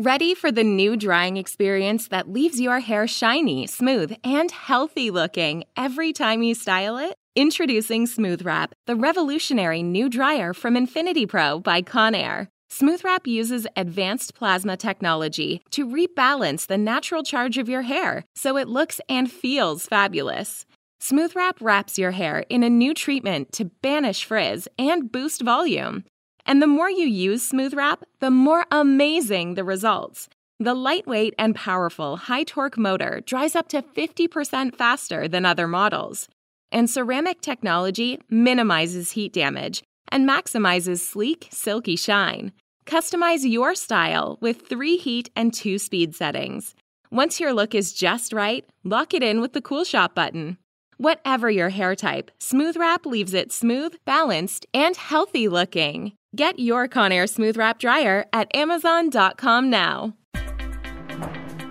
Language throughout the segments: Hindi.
Ready for the new drying experience that leaves your hair shiny, smooth, and healthy looking every time you style it? Introducing Smooth Wrap, the revolutionary new dryer from Infinity Pro by Conair. Smooth Wrap uses advanced plasma technology to rebalance the natural charge of your hair so it looks and feels fabulous. Smooth Wrap wraps your hair in a new treatment to banish frizz and boost volume. And the more you use Smooth Wrap, the more amazing the results. The lightweight and powerful high torque motor dries up to 50% faster than other models. And ceramic technology minimizes heat damage and maximizes sleek, silky shine. Customize your style with three heat and two speed settings. Once your look is just right, lock it in with the Cool Shop button. Whatever your hair type, Smooth Wrap leaves it smooth, balanced, and healthy looking. Get your Conair Smooth Wrap Dryer at Amazon.com now.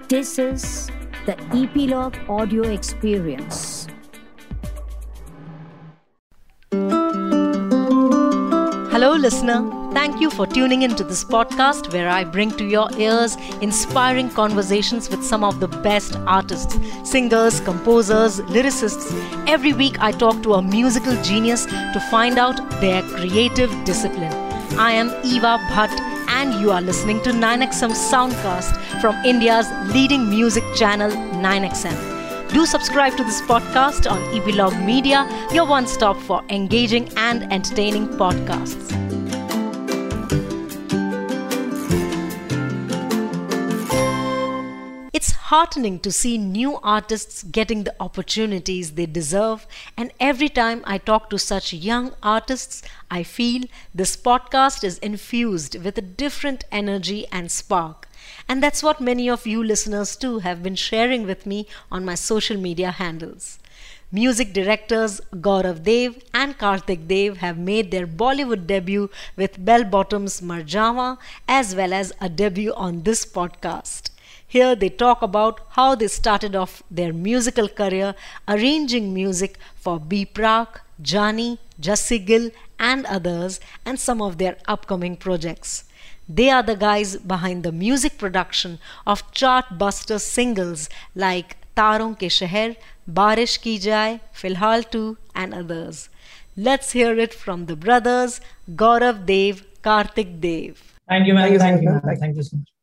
This is the Epilogue Audio Experience. Hello, listener. Thank you for tuning into this podcast where I bring to your ears inspiring conversations with some of the best artists, singers, composers, lyricists. Every week, I talk to a musical genius to find out their creative discipline. I am Eva Bhatt, and you are listening to 9XM Soundcast from India's leading music channel, 9XM. Do subscribe to this podcast on Epilogue Media, your one stop for engaging and entertaining podcasts. Heartening to see new artists getting the opportunities they deserve, and every time I talk to such young artists, I feel this podcast is infused with a different energy and spark. And that's what many of you listeners too have been sharing with me on my social media handles. Music directors Gaurav Dev and Karthik Dev have made their Bollywood debut with Bell Bottoms Marjama as well as a debut on this podcast. Here they talk about how they started off their musical career arranging music for B. Prak, Jani, Jassi Gill, and others, and some of their upcoming projects. They are the guys behind the music production of chart-buster singles like Taron Ke Sheher, Barish Ki Jai, Filhal 2, and others. Let's hear it from the brothers Gaurav Dev, Kartik Dev. Thank you, ma'am. Thank you, ma'am. Thank you so much.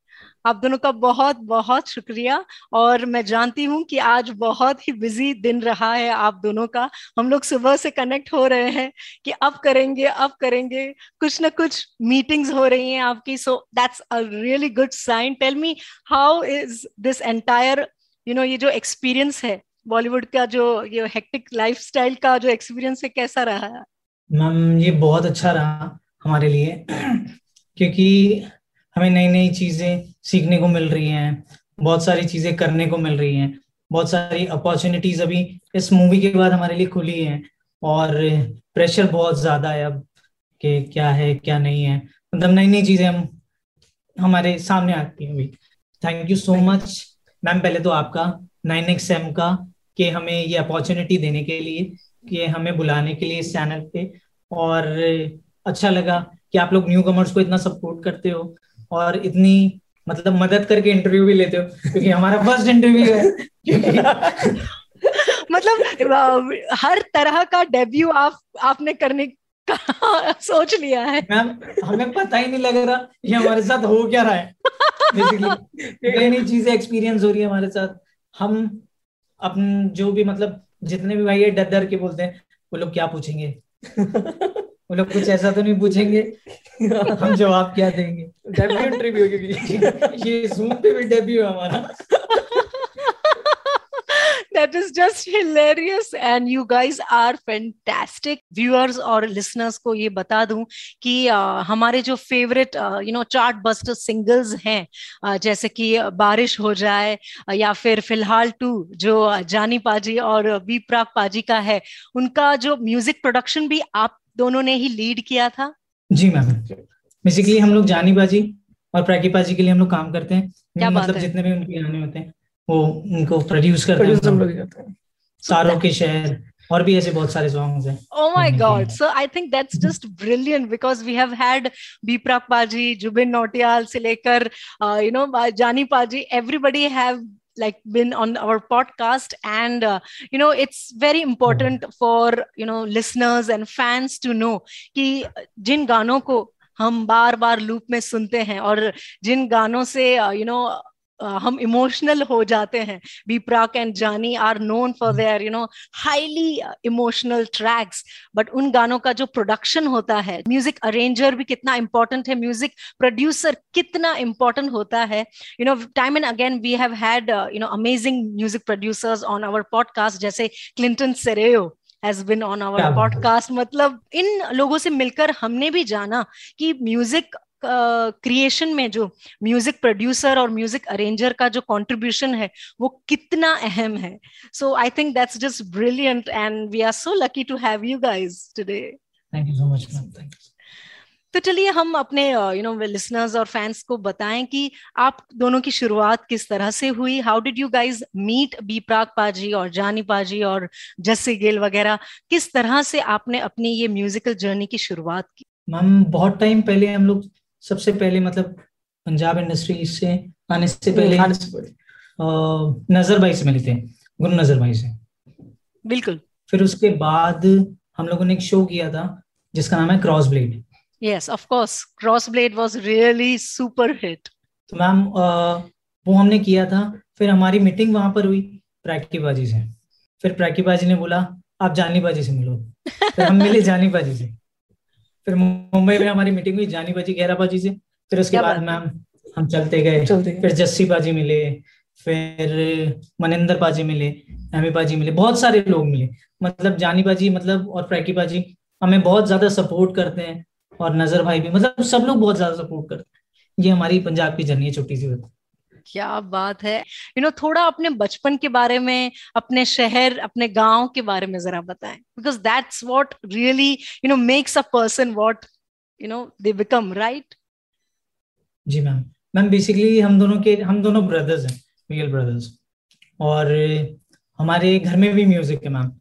आप दोनों का बहुत बहुत शुक्रिया। और मैं जानती हूँ कि आज बहुत ही बिज़ी दिन रहा है आप दोनों का। हम लोग सुबह से कनेक्ट हो रहे हैं कि अब करेंगे अब करेंगे। कुछ ना कुछ मीटिंग्स हो रही हैं आपकी so that's a really good sign tell me how is this entire you know ये जो एक्सपीरियंस है बॉलीवुड का जो, ये हेक्टिक लाइफस्टाइल का जो एक्सपीरियंस है, कैसा रहा? मैम, ये बहुत अच्छा रहा हमारे लिए। क्योंकि हमें नई नई चीज़ें सीखने को मिल रही हैं बहुत सारी चीज़ें करने को मिल रही हैं बहुत सारी अपॉर्चुनिटीज़ अभी इस मूवी के बाद हमारे लिए खुली हैं और प्रेशर बहुत ज़्यादा है अब कि क्या है क्या नहीं है। मतलब नई नई चीज़ें हम हमारे सामने आती हैं अभी। Thank you so much ma'am पहले तो आपका नाइन एक्स एम का कि हमें ये अपॉर्चुनिटी देने के लिए कि हमें बुलाने के लिए इस चैनल पे। और अच्छा लगा कि आप लोग न्यू कमर्स को इतना सपोर्ट करते हो। और इतनी मतलब मदद करके इंटरव्यू भी लेते हो क्योंकि हमारा फ़र्स्ट इंटरव्यू है। मतलब हर तरह का डेब्यू आप आपने करने का सोच लिया है। मैम हमें पता ही नहीं लग रहा ये हमारे साथ हो क्या रहा है। बेसिकली नई चीज़ें एक्सपीरियंस हो रही है हमारे साथ। हम अपन जो भी मतलब जितने भी भाई है डर डर के बोलते हैं वो लोग क्या पूछेंगे? वो लोग कुछ ऐसा तो नहीं पूछेंगे। हम जवाब क्या देंगे? डेब्यू इंटरव्यू क्योंकि ये जूम पे भी डेब्यू है हमारा। That is just hilarious and you guys are fantastic. Viewers और listeners को ये बता दूँ कि uh, हमारे जो favourite you know chart buster singles हैं uh, जैसे कि बारिश हो जाए uh, या फिर फ़िलहाल टू जो जानी पाजी और बी प्राक पाजी का है उनका जो म्यूज़िक प्रोडक्शन भी आप दोनों ने ही लीड किया था। जी मैम बेसिकली हम लोग जानी बाजी और प्रैकिपा जी के लिए हम लोग काम करते हैं। क्या मतलब जितने भी उनके गाने होते हैं वो उनको प्रोड्यूस करते हैं। सारों के शहर और भी ऐसे बहुत सारे सॉन्ग्स हैं। ओ my god so I think that's just brilliant because we have had B Praak paaji Jubin Nautiyal से लेकर you know Jaani paaji everybody have like been on our podcast and uh, you know it's very important for you know listeners and fans to know कि जिन गानों को हम बार बार लूप में सुनते हैं और जिन गानों से यू नो हम इमोशनल हो जाते हैं। B Praak and Jaani are known for their you know highly emotional tracks but उन गानों का जो प्रोडक्शन होता है म्यूज़िक अरेंजर भी कितना इंपॉर्टेंट है। म्यूज़िक प्रोड्यूसर कितना इंपॉर्टेंट होता है। You know time and again we have had you know amazing music producers on our podcast जैसे Clinton Cerejo has been on our podcast मतलब इन लोगों से मिलकर हमने भी जाना कि म्यूज़िक क्रिएशन uh, में जो म्यूज़िक प्रोड्यूसर और म्यूज़िक अरेंजर का जो कंट्रीब्यूशन है वो कितना अहम है। So I think that's just brilliant and we are so lucky to have you guys today thank you so much ma'am thank you तो चलिए हम अपने यू नो लिसनर्स और फैंस को बताएँ कि आप दोनों की शुरुआत किस तरह से हुई? How did you guys meet B Praak paaji और जानी पाजी और जस्सी गिल वगैरह? किस तरह से आपने अपनी ये म्यूजिकल जर्नी की शुरुआत की? मैम बहुत टाइम पहले हम लोग सबसे पहले मतलब पंजाब इंडस्ट्री से आने से पहले नज़र भाई से मिले थे गुरु नज़र भाई से। बिल्कुल। फिर उसके बाद हम लोगों ने एक शो किया था जिसका नाम है Crossblade yes of course Crossblade was really super hit तो मैम वो हमने किया था फिर हमारी मीटिंग वहाँ पर हुई प्रैक्टी बाजी से। फिर प्रैक्टी बाजी ने बोला आप जानी बाजी से मिलो। फिर हम मिले जानी बाजी से। फिर मुंबई में हमारी मीटिंग हुई जानी बाजी गहरा बाजी से। फिर उसके बाद मैम हम चलते गए। फिर जस्सी बाजी मिले फिर मनिंदर बाजी मिले एमी बाजी मिले बहुत सारे लोग मिले। मतलब जानी बाजी मतलब और प्रैकी बाजी हमें बहुत ज़्यादा सपोर्ट करते हैं। और नज़र भाई भी मतलब सब लोग बहुत ज़्यादा सपोर्ट करते हैं। ये हमारी पंजाब की जर्नी है छोटी सी क्या बात है। यू नो थोड़ा अपने बचपन के बारे में अपने शहर अपने गाँव के बारे में जरा बताएँ। Because that's what really you know makes a person what you know they become right ji ma'am. Ma'am basically हम दोनों के हम दोनों ब्रदर्स हैं रियल ब्रदर्स और हमारे घर में भी म्यूज़िक है मैम।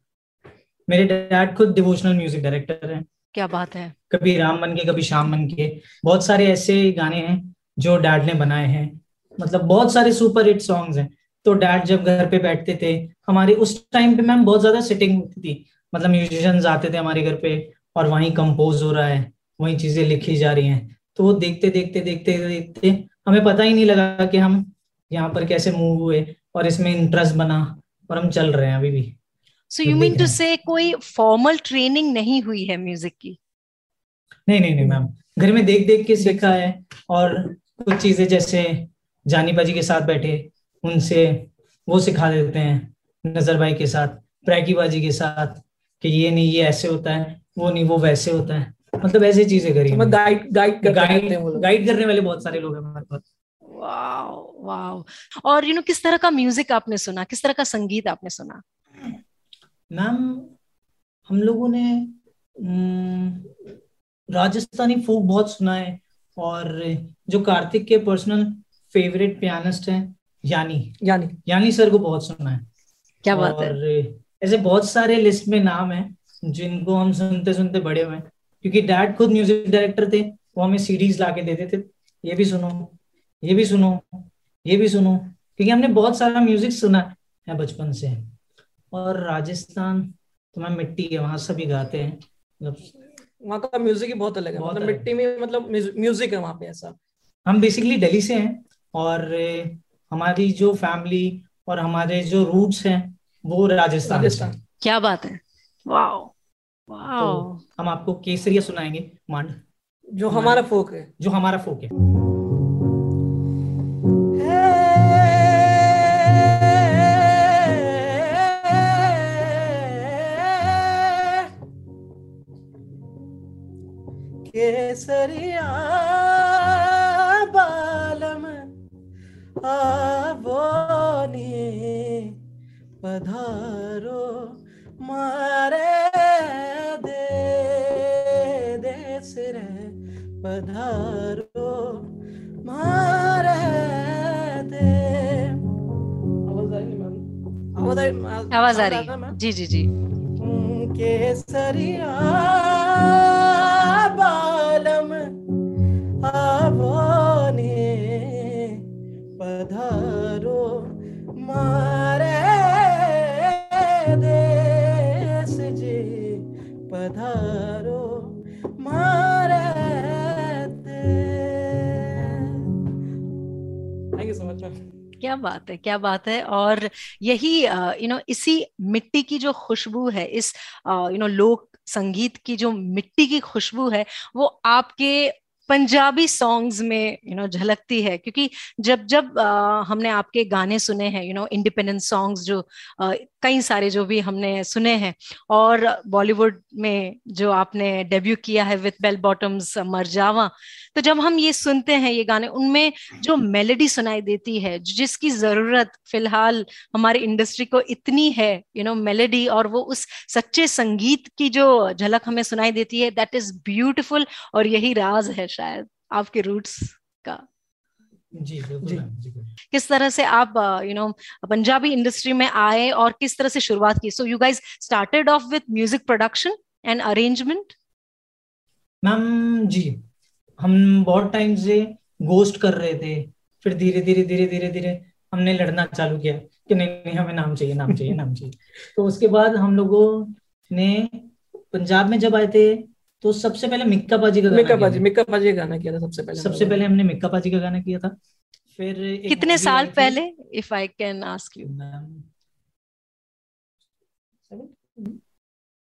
मेरे डैड खुद डिवोशनल म्यूज़िक डायरेक्टर हैं। क्या बात है। कभी राम बन के कभी श्याम बन के। बहुत सारे ऐसे गाने हैं जो डैड ने बनाए हैं। मतलब बहुत सारे सुपर हिट सॉन्ग्स हैं। तो डैड जब घर पे बैठते थे हमारे उस टाइम पे मैम बहुत ज़्यादा सिटिंग होती थी। मतलब म्यूजिशियंस आते थे हमारे घर पे और वहीं कंपोज हो रहा है वहीं चीज़ें लिखी जा रही हैं। तो वो देखते देखते देखते देखते हमें पता ही नहीं लगा कि हम यहाँ पर कैसे मूव हुए और इसमें इंटरेस्ट बना और हम चल रहे हैं अभी भी। सो यू मीन टू से कोई फॉर्मल ट्रेनिंग नहीं हुई है म्यूज़िक की? नहीं नहीं नहीं मैम घर में देख देख के सीखा है और कुछ चीज़ें जैसे जानी बाजी के साथ बैठे उनसे वो सिखा देते हैं नज़र भाई के साथ प्रैकी बाजी के साथ कि ये नहीं ये ऐसे होता है वो नहीं वो वैसे होता है। मतलब ऐसी चीज़ें करी गाइड गाइड गाइड गाइड करने वाले बहुत सारे लोग हैं हमारे पास। वाओ वाओ और यू नो किस तरह का म्यूज़िक आपने सुना? किस तरह का संगीत आपने सुना? मैम हम लोगों ने राजस्थानी फोक बहुत सुना है और जो कार्तिक के पर्सनल फेवरेट पियानिस्ट हैं? यानी। यानी। यानी सर को बहुत सुना है। क्या बात है। और ऐसे बहुत सारे लिस्ट में नाम है जिनको हम सुनते सुनते बड़े हुए क्योंकि डैड खुद म्यूज़िक डायरेक्टर थे वो हमें सीडीज ला के देते थे। ये भी सुनो ये भी सुनो ये भी सुनो। क्योंकि हमने बहुत सारा म्यूज़िक सुना है बचपन से। और राजस्थान तो मैं मिट्टी है वहाँ सभी गाते हैं। मतलब वहाँ का म्यूज़िक ही बहुत अलग है। बहुत मतलब मिट्टी में मतलब म्यूज़िक है वहाँ पे ऐसा। हम बेसिकली दिल्ली से हैं। और हमारी जो फैमिली और हमारे जो रूट्स हैं वो राजस्थान राजस्थान। क्या बात है। Wow wow. तो हम आपको केसरिया सुनाएँगे मांड। जो हमारा फोक है। जो हमारा फोक है। केसरिया। आवोनी पधारो मारे दे देश रे पधारो मारे दे। आवाज़ आ रही है जी जी जी। केसरिया है क्या बात है? और यही यू नो इसी मिट्टी की जो खुशबू है इस यू नो लोक संगीत की जो मिट्टी की खुशबू है वो आपके पंजाबी सॉन्ग्स में यू नो झलकती है। क्योंकि जब जब आ, हमने आपके गाने सुने हैं यू नो इंडिपेंडेंस सॉन्ग्स जो आ, कई सारे जो भी हमने सुने हैं। और बॉलीवुड में जो आपने डेब्यू किया है विथ बेल बॉटम्स मरजावा तो जब हम ये सुनते हैं ये गाने, उनमें जो मेलेडी सुनाई देती है जिसकी ज़रूरत फ़िलहाल हमारी इंडस्ट्री को इतनी है यू नो मेलेडी और वो उस सच्चे संगीत की जो झलक हमें सुनाई देती है दैट इज़ ब्यूटिफुल और यही राज है शायद, आपके रूट्स का। जी जी। किस तरह से आप यू नो पंजाबी इंडस्ट्री में आए और किस तरह से शुरुआत की? So you guys started off with music production and arrangement ma'am ji. हम बहुत टाइम से गोस्ट कर रहे थे। फिर धीरे धीरे धीरे धीरे धीरे हमने लड़ना चालू किया कि नहीं नहीं हमें नाम चाहिए नाम चाहिए नाम चाहिए। तो उसके बाद हम लोगों ने पंजाब में जब आए थे तो सबसे पहले मिक्का पाजी का मिक्का पाजी मिक्का पाजी का गाना किया था सबसे पहले सबसे पहले हमने मिक्का पाजी का गाना किया था। फिर कितने साल पहले if I can ask you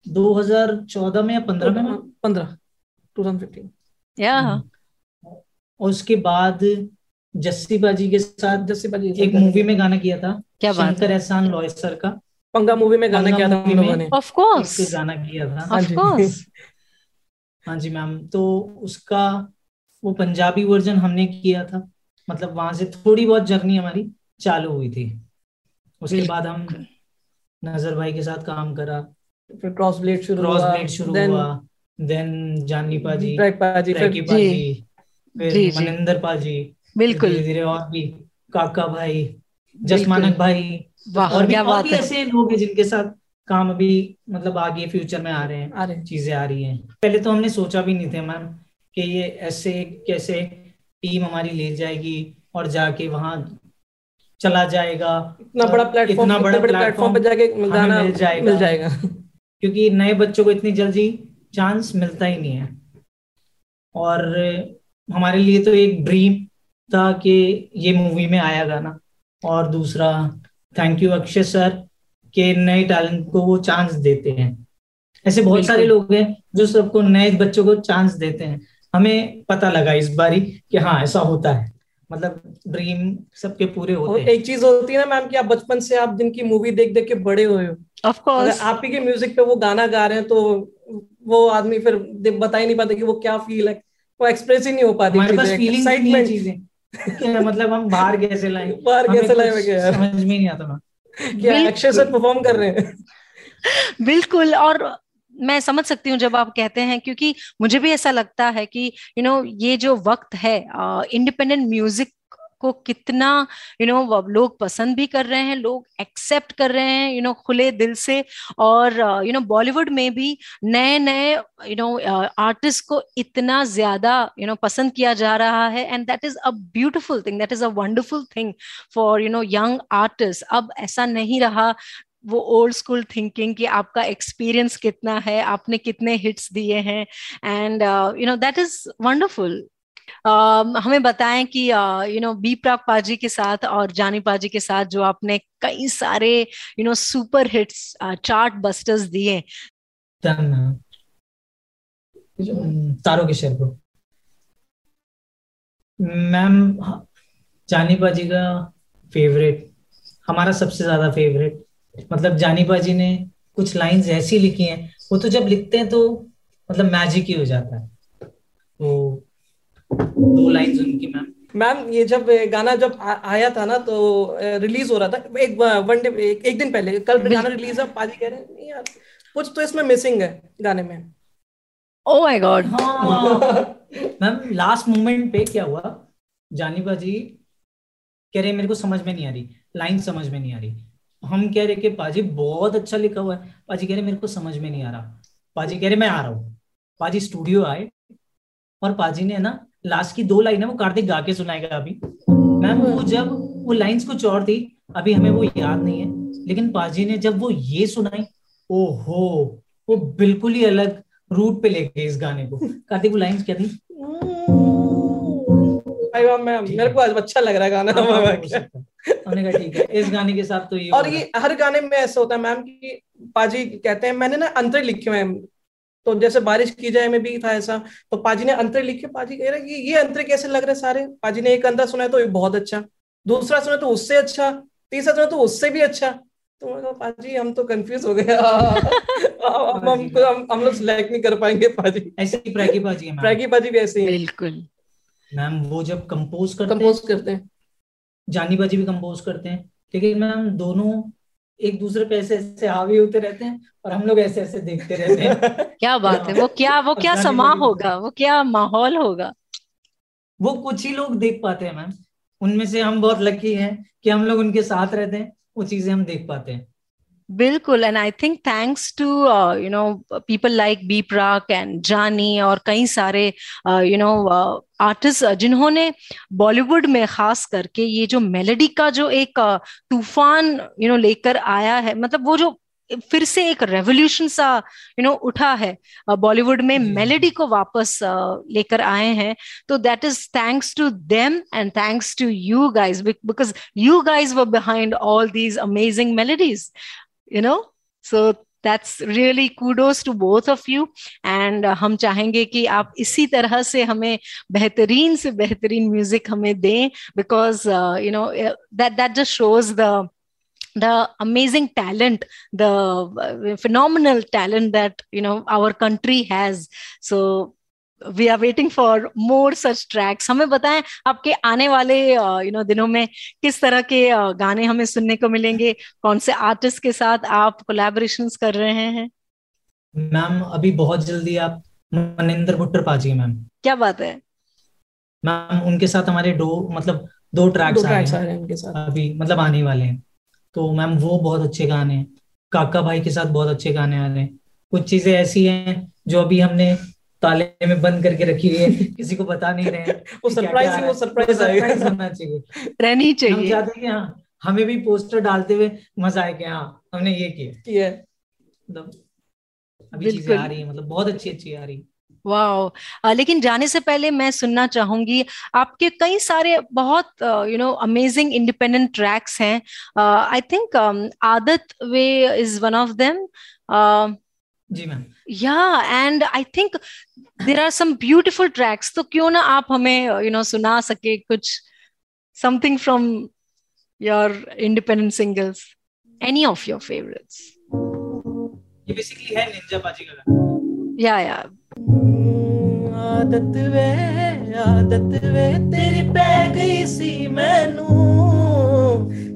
2014 में या 15 में? 15 2015 या। और उसके बाद जस्सी बाजी के साथ जस्सी बाजी एक मूवी में गाना किया था क्या बात शंकर एहसान लॉय सर का। पंगा मूवी में गाना किया था हम लोगों ने। ऑफ़ कोर्स गाना किया था। ऑफ़ कोर्स हाँ जी मैम तो उसका वो पंजाबी वर्जन हमने किया था। मतलब वहाँ से थोड़ी बहुत जर्नी हमारी चालू हुई थी। उसके बाद हम नज़र भाई के साथ काम करा। फिर क्रॉस ब्लेड शुरू क्रॉस ब्लेड शुरू हुआ देन जाननी पाजी पाजी फिर पाजी फिर मनिंदर पाजी बिल्कुल। धीरे धीरे और भी काका भाई जसमानक भाई और भी और भी ऐसे लोग हैं जिनके साथ काम अभी मतलब आगे फ्यूचर में आ रहे हैं आ रहे हैं। चीज़ें आ रही हैं। पहले तो हमने सोचा भी नहीं थे मैम कि ये ऐसे कैसे टीम हमारी ले जाएगी और जाके वहाँ चला जाएगा। इतना बड़ा प्लेटफॉर्म इतना बड़ा प्लेटफॉर्म पे जाके गाना मिल जाएगा। मिल जाएगा। क्योंकि नए बच्चों को इतनी जल्दी चांस मिलता ही नहीं है। और हमारे लिए तो एक ड्रीम था कि ये मूवी में आया गाना। और दूसरा थैंक यू अक्षय सर के नए टैलेंट को वो चांस देते हैं। ऐसे बहुत सारे लोग हैं जो सबको नए बच्चों को चांस देते हैं। हमें पता लगा इस बारी कि हाँ ऐसा होता है। मतलब ड्रीम सबके पूरे होते हैं। एक चीज़ होती है ना मैम कि आप बचपन से आप जिनकी मूवी देख देख के बड़े हुए हो। ऑफ़ कोर्स आप ही के म्यूज़िक पे वो गाना गा रहे हैं तो वो आदमी फिर बता ही नहीं पाता कि वो क्या फील है। वो एक्सप्रेस ही नहीं हो पाती हमारे पास फीलिंग नहीं चीज़ें। मतलब हम बाहर कैसे लाए? बाहर कैसे लाए समझ में नहीं आता ना। क्या अक्षय सर परफॉर्म कर रहे हैं। बिल्कुल और मैं समझ सकती हूँ जब आप कहते हैं क्योंकि मुझे भी ऐसा लगता है कि यू you नो know, ये जो वक्त है इंडिपेंडेंट म्यूज़िक को कितना यू you नो know, लोग पसंद भी कर रहे हैं लोग एक्सेप्ट कर रहे हैं यू you नो know, खुले दिल से और यू नो बॉलीवुड में भी नए नए यू नो आर्टिस्ट को इतना ज़्यादा यू नो पसंद किया जा रहा है and that is a beautiful thing that is a wonderful thing for you know young artist अब ऐसा नहीं रहा वो ओल्ड स्कूल थिंकिंग कि आपका एक्सपीरियंस कितना है आपने कितने हिट्स दिए हैं and you know that is wonderful हमें बताएँ कि यू नो बी प्राक पाजी के साथ और जानी पाजी के साथ जो आपने कई सारे you know super hits chart busters दिए। तारों के शेर को। मैम जानी पाजी का फेवरेट हमारा सबसे ज़्यादा फेवरेट मतलब जानी पाजी ने कुछ लाइंस ऐसी लिखी हैं वो तो जब लिखते हैं तो मतलब मैजिक ही हो जाता है। तो दो लाइंस उनकी मैम मैम ये जब गाना जब आ, आया था ना तो रिलीज़ हो रहा था एक वन डे एक, एक दिन पहले कल गाना रिलीज़ है पाजी कह रहे हैं नहीं यार कुछ तो इसमें मिसिंग है गाने में. ओह my god ma'am last moment पे क्या हुआ? जानी बाजी कह रहे मेरे को समझ में नहीं आ रही लाइन समझ में नहीं आ रही। हम कह रहे कि पाजी बहुत अच्छा लिखा हुआ है। पाजी कह रहे मेरे को समझ में नहीं आ रहा। पाजी कह रहे मैं आ रहा हूँ। पाजी स्टूडियो आए और पाजी ने ना लास्ट की दो लाइन है वो कार्तिक गा के सुनाएगा अभी। मैम वो जब वो लाइंस कुछ और थी अभी हमें वो याद नहीं है। लेकिन पाजी ने जब वो ये सुनाई ओहो वो बिल्कुल ही अलग रूट पे ले गए इस गाने को। कार्तिक वो लाइंस क्या थी? मेरे को अच्छा लग रहा है गाना। हाँ, हमने कहा ठीक है इस गाने के साथ तो ये और ये हर गाने में ऐसा होता है मैम की पाजी कहते हैं मैंने ना अंतर लिखे हुए हैं तो जैसे बारिश की जाए में भी था ऐसा। तो पाजी ने अंतर लिखे पाजी कह रहे कि ये अंतर कैसे लग रहे सारे? पाजी ने एक अंतर सुना तो ये बहुत अच्छा। दूसरा सुना तो उससे अच्छा। तीसरा सुना तो उससे भी अच्छा। तो मैं पाजी हम तो कंफ्यूज हो गए। हम हम हम लोग सिलेक्ट नहीं कर पाएँगे पाजी। ऐसे ही प्रैगी पाजी है प्रैगी पाजी भी ऐसे ही बिल्कुल। मैम वो जब कंपोज करते कंपोज करते हैं। जानी बाजी भी कंपोज करते हैं। लेकिन मैम दोनों एक दूसरे पे ऐसे ऐसे हावी होते रहते हैं और हम लोग ऐसे ऐसे देखते रहते हैं। क्या बात है वो क्या वो क्या समा होगा। वो क्या माहौल होगा। वो कुछ ही लोग देख पाते हैं मैम उनमें से हम बहुत लकी हैं कि हम लोग उनके साथ रहते हैं वो चीज़ें हम देख पाते हैं। बिल्कुल and I think thanks to you know people like B Praak and Jaani और कई सारे यू नो आर्टिस्ट जिन्होंने बॉलीवुड में खास करके ये जो मेलेडी का जो एक uh, तूफ़ान यू नो लेकर आया है मतलब वो जो फिर से एक रेवोल्यूशन सा यू नो उठा है बॉलीवुड में मेलेडी को वापस लेकर आए हैं। तो that is thanks to them and thanks to you guys because you guys were behind all these amazing melodies you know so that's really kudos to both of you and हम चाहेंगे कि आप इसी तरह से हमें बेहतरीन से बेहतरीन म्यूज़िक हमें दें because you know that that just shows the the amazing talent the uh, phenomenal talent that you know our country has. So we are waiting for more such tracks हमें बताएँ आपके आने वाले यू uh, नो दिनों में किस तरह के uh, गाने हमें सुनने को मिलेंगे? कौन से आर्टिस्ट के साथ आप कोलैबोरेशंस कर रहे हैं? मैम अभी बहुत जल्दी आप मनिंदर भुट्टर पाजी मैम क्या बात है? मैम उनके साथ हमारे दो मतलब दो ट्रैक्स आ रहे हैं उनके साथ। अभी मतलब आने वाले हैं। तो मैम वो बहुत अच्छे गाने हैं। काका भाई के साथ बहुत अच्छे गाने आ रहे हैं। कुछ चीज़ें ऐसी हैं जो अभी हमने ताले में बंद करके रखी हुई है किसी को बता नहीं रहे वो सरप्राइज़ वो सरप्राइज़ सरप्राइज़ होना चाहिए। रहनी चाहिए। हम चाहते हैं कि हाँ हमें भी पोस्टर डालते हुए मज़ा आए कि हाँ हमने ये किया। किया मतलब अभी चीज़ें आ रही है मतलब बहुत अच्छी अच्छी आ रही है। वाह लेकिन जाने से पहले मैं सुनना चाहूँगी आपके कई सारे बहुत you know amazing independent tracks हैं। आई थिंक आदत वे इज़ वन ऑफ़ देम या and I think there are some beautiful tracks तो क्यों ना आप हमें यू you नो know, सुना सके कुछ something from your independent singles any of your favourites ये बेसिकली है निंजा का या या आदत वे आदत वे तेरी पै गई सी मैनू।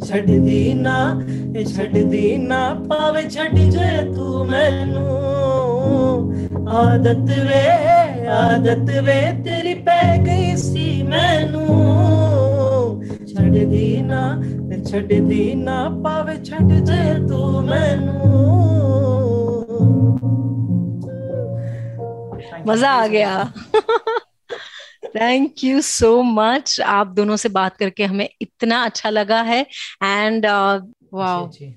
ਛੱਡਦੀ ਨਾ, ਇਹ ਛੱਡਦੀ ਨਾ ਪਾਵੇ ਛੱਡ ਜੇ ਤੂੰ ਮੈਨੂੰ। ਆਦਤ ਵੇ ਆਦਤ ਵੇ, ਤੇਰੀ ਪੈ ਗਈ ਸੀ ਮੈਨੂੰ। ਛੱਡਦੀ ਨਾ, ਇਹ ਛੱਡਦੀ ਨਾ ਪਾਵੇ ਛੱਡ ਜੇ ਤੂੰ ਮੈਨੂੰ। ਮਜ਼ਾ ਆ ਗਿਆ। थैंक यू सो मच आप दोनों से बात करके हमें इतना अच्छा लगा है। एंड वाओ uh,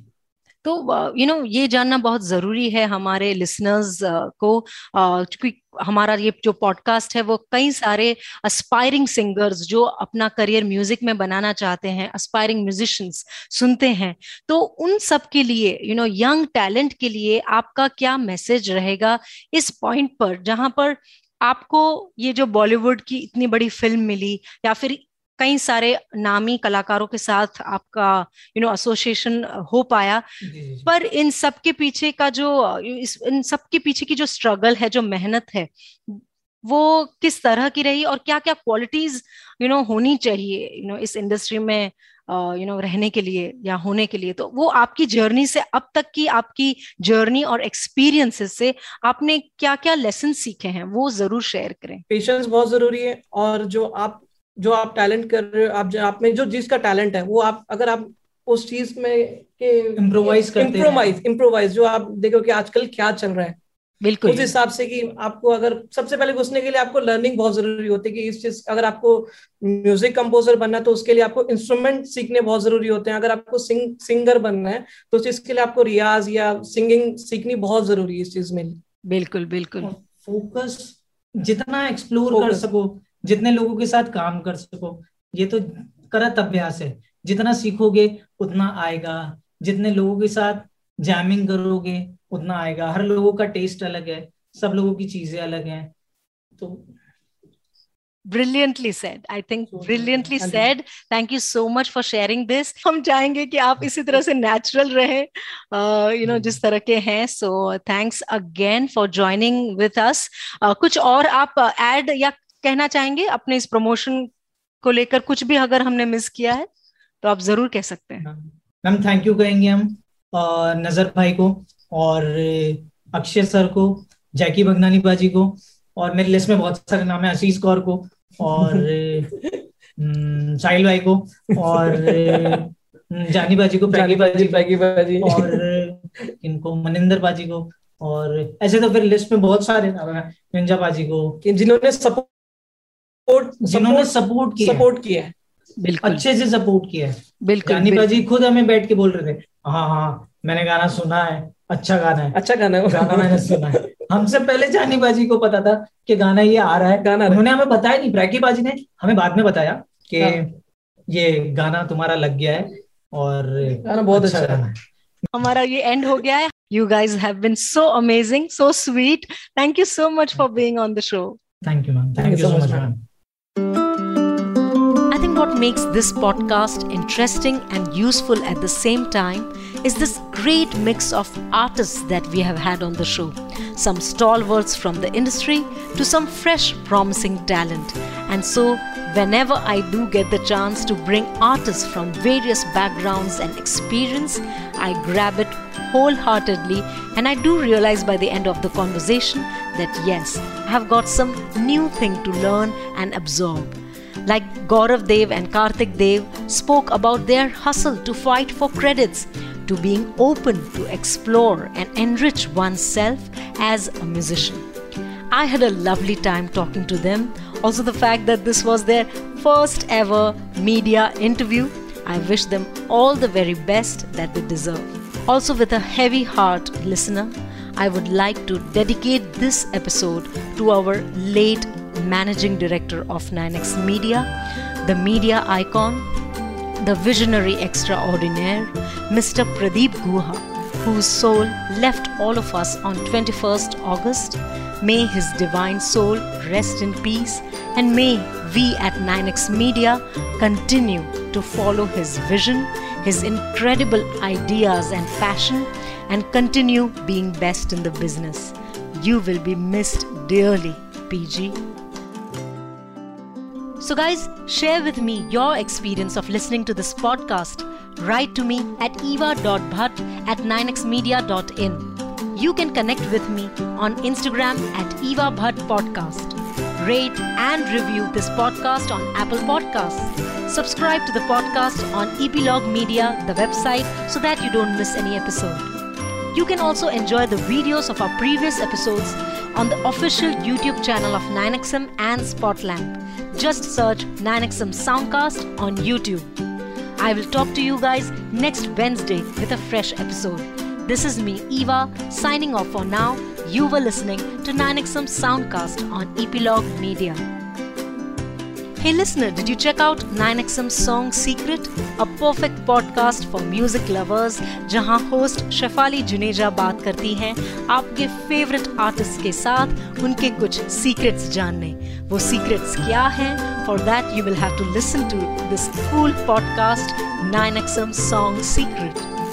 तो यू uh, नो ये जानना बहुत ज़रूरी है हमारे लिसनर्स uh, को। क्योंकि uh, हमारा ये जो पॉडकास्ट है वो कई सारे अस्पायरिंग सिंगर्स जो अपना करियर म्यूज़िक में बनाना चाहते हैं अस्पायरिंग म्यूजिशियंस सुनते हैं। तो उन सब के लिए यू नो यंग टैलेंट के लिए आपका क्या मैसेज रहेगा इस पॉइंट पर जहाँ पर आपको ये जो बॉलीवुड की इतनी बड़ी फ़िल्म मिली या फिर कई सारे नामी कलाकारों के साथ आपका यू नो एसोसिएशन हो पाया पर इन सब के पीछे का जो इस इन सब के पीछे की जो स्ट्रगल है जो मेहनत है वो किस तरह की रही और क्या क्या क्वालिटीज यू नो होनी चाहिए यू नो इस इंडस्ट्री में यू नो रहने के लिए या होने के लिए। तो वो आपकी जर्नी से अब तक की आपकी जर्नी और एक्सपीरियंसेस से आपने क्या क्या लेसन सीखे हैं वो ज़रूर शेयर करें। पेशेंस बहुत ज़रूरी है और जो आप जो आप टैलेंट कर रहे हो आप जो आप में जो जिसका टैलेंट है वो आप अगर आप उस चीज़ में के इम्प्रोवाइज करते इम्प्रोवाइज इम्प्रोवाइज जो आप देखो कि आजकल क्या चल रहा है। बिल्कुल। उस हिसाब से कि आपको अगर सबसे पहले घुसने के लिए आपको लर्निंग बहुत ज़रूरी होती है कि इस चीज़ अगर आपको म्यूज़िक कंपोजर बनना है तो उसके लिए आपको इंस्ट्रूमेंट सीखने बहुत ज़रूरी होते हैं। अगर आपको सिंग सिंगर बनना है तो उस चीज़ के लिए आपको रियाज या सिंगिंग सीखनी बहुत ज़रूरी है इस चीज़ में। बिल्कुल बिल्कुल। फोकस जितना एक्सप्लोर कर सको जितने लोगों के साथ काम कर सको ये तो करत अभ्यास है। जितना सीखोगे उतना आएगा। जितने लोगों के साथ जैमिंग करोगे उतना आएगा। हर लोगों का टेस्ट अलग है सब लोगों की चीज़ें अलग हैं। तो brilliantly said I think brilliantly said thank you so much for sharing this हम चाहेंगे कि आप इसी तरह से नेचुरल रहे यू नो जिस तरह के हैं। So thanks again for joining with us कुछ और आप uh, या कहना चाहेंगे अपने इस प्रमोशन को लेकर? कुछ भी अगर हमने मिस किया है तो आप ज़रूर कह सकते हैं। मैम थैंक यू कहेंगे हम नज़र भाई को। और अक्षय सर को जैकी बगनानी बाजी को और मेरे लिस्ट में बहुत सारे नाम है आशीष कौर को और साहिल भाई को और जानी बाजी को जानी बाजी पैगी बाजी और इनको मनिंदर बाजी को और ऐसे तो फिर लिस्ट में बहुत सारे नाम है निंजा बाजी को जिन्होंने सपोर्ट जिन्होंने सपोर्ट किया सपोर्ट किया है। बिल्कुल। अच्छे से सपोर्ट किया है। बिल्कुल जानी बाजी खुद हमें बैठ के बोल रहे थे। हाँ हाँ मैंने गाना सुना है अच्छा गाना है। अच्छा गाना है। गाना मैंने सुना है। हमसे पहले जानी बाजी को पता था कि गाना ये आ रहा है। गाना उन्होंने हमें बताया नहीं ब्रैकी बाजी ने हमें बाद में बताया कि हाँ। ये गाना तुम्हारा लग गया है और गाना बहुत अच्छा गाना है। हमारा ये एंड हो गया है। You guys have been so amazing so sweet thank you so much for being on the show thank you ma'am thank you so much ma'am I think what makes this podcast interesting and useful at the same time is this great mix of artists that we have had on the show. Some stalwarts from the industry to some fresh, promising talent. And so, whenever I do get the chance to bring artists from various backgrounds and experience, I grab it wholeheartedly and I do realize by the end of the conversation that yes, I have got some new thing to learn and absorb. Like Gaurav Dev and Karthik Dev spoke about their hustle to fight for credits, to being open to explore and enrich oneself as a musician. I had a lovely time talking to them. Also, the fact that this was their first ever media interview. I wish them all the very best that they deserve. Also, with a heavy heart, listener, I would like to dedicate this episode to our late managing director of 9x Media, the media icon, the visionary extraordinaire, Mr. Pradeep Guha, whose soul left all of us on 21st August. May his divine soul rest in peace, and may we at 9x Media continue to follow his vision, his incredible ideas and passion, and continue being best in the business. You will be missed dearly, PG. So, guys, share with me your experience of listening to this podcast. Write to me at eva.bhatt at 9xmedia.in. You can connect with me on Instagram at Eva Podcast. Rate and review this podcast on Apple Podcasts. Subscribe to the podcast on Epilogue Media, the website, so that you don't miss any episode. You can also enjoy the videos of our previous episodes on the official YouTube channel of 9XM and Spotlamp. Just search 9XM Soundcast on YouTube. I will talk to you guys next Wednesday with a fresh episode. This is me, Eva, signing off for now. You were listening to 9XM Soundcast on Epilogue Media. Hey listener, did you check out 9XM Song Secret? A perfect podcast for music lovers जहाँ होस्ट शेफाली जुनेजा बात करती हैं आपके फेवरेट आर्टिस्ट के साथ उनके कुछ सीक्रेट्स जानने वो सीक्रेट्स क्या हैं for that you will have to listen to this cool podcast 9XM Song Secret.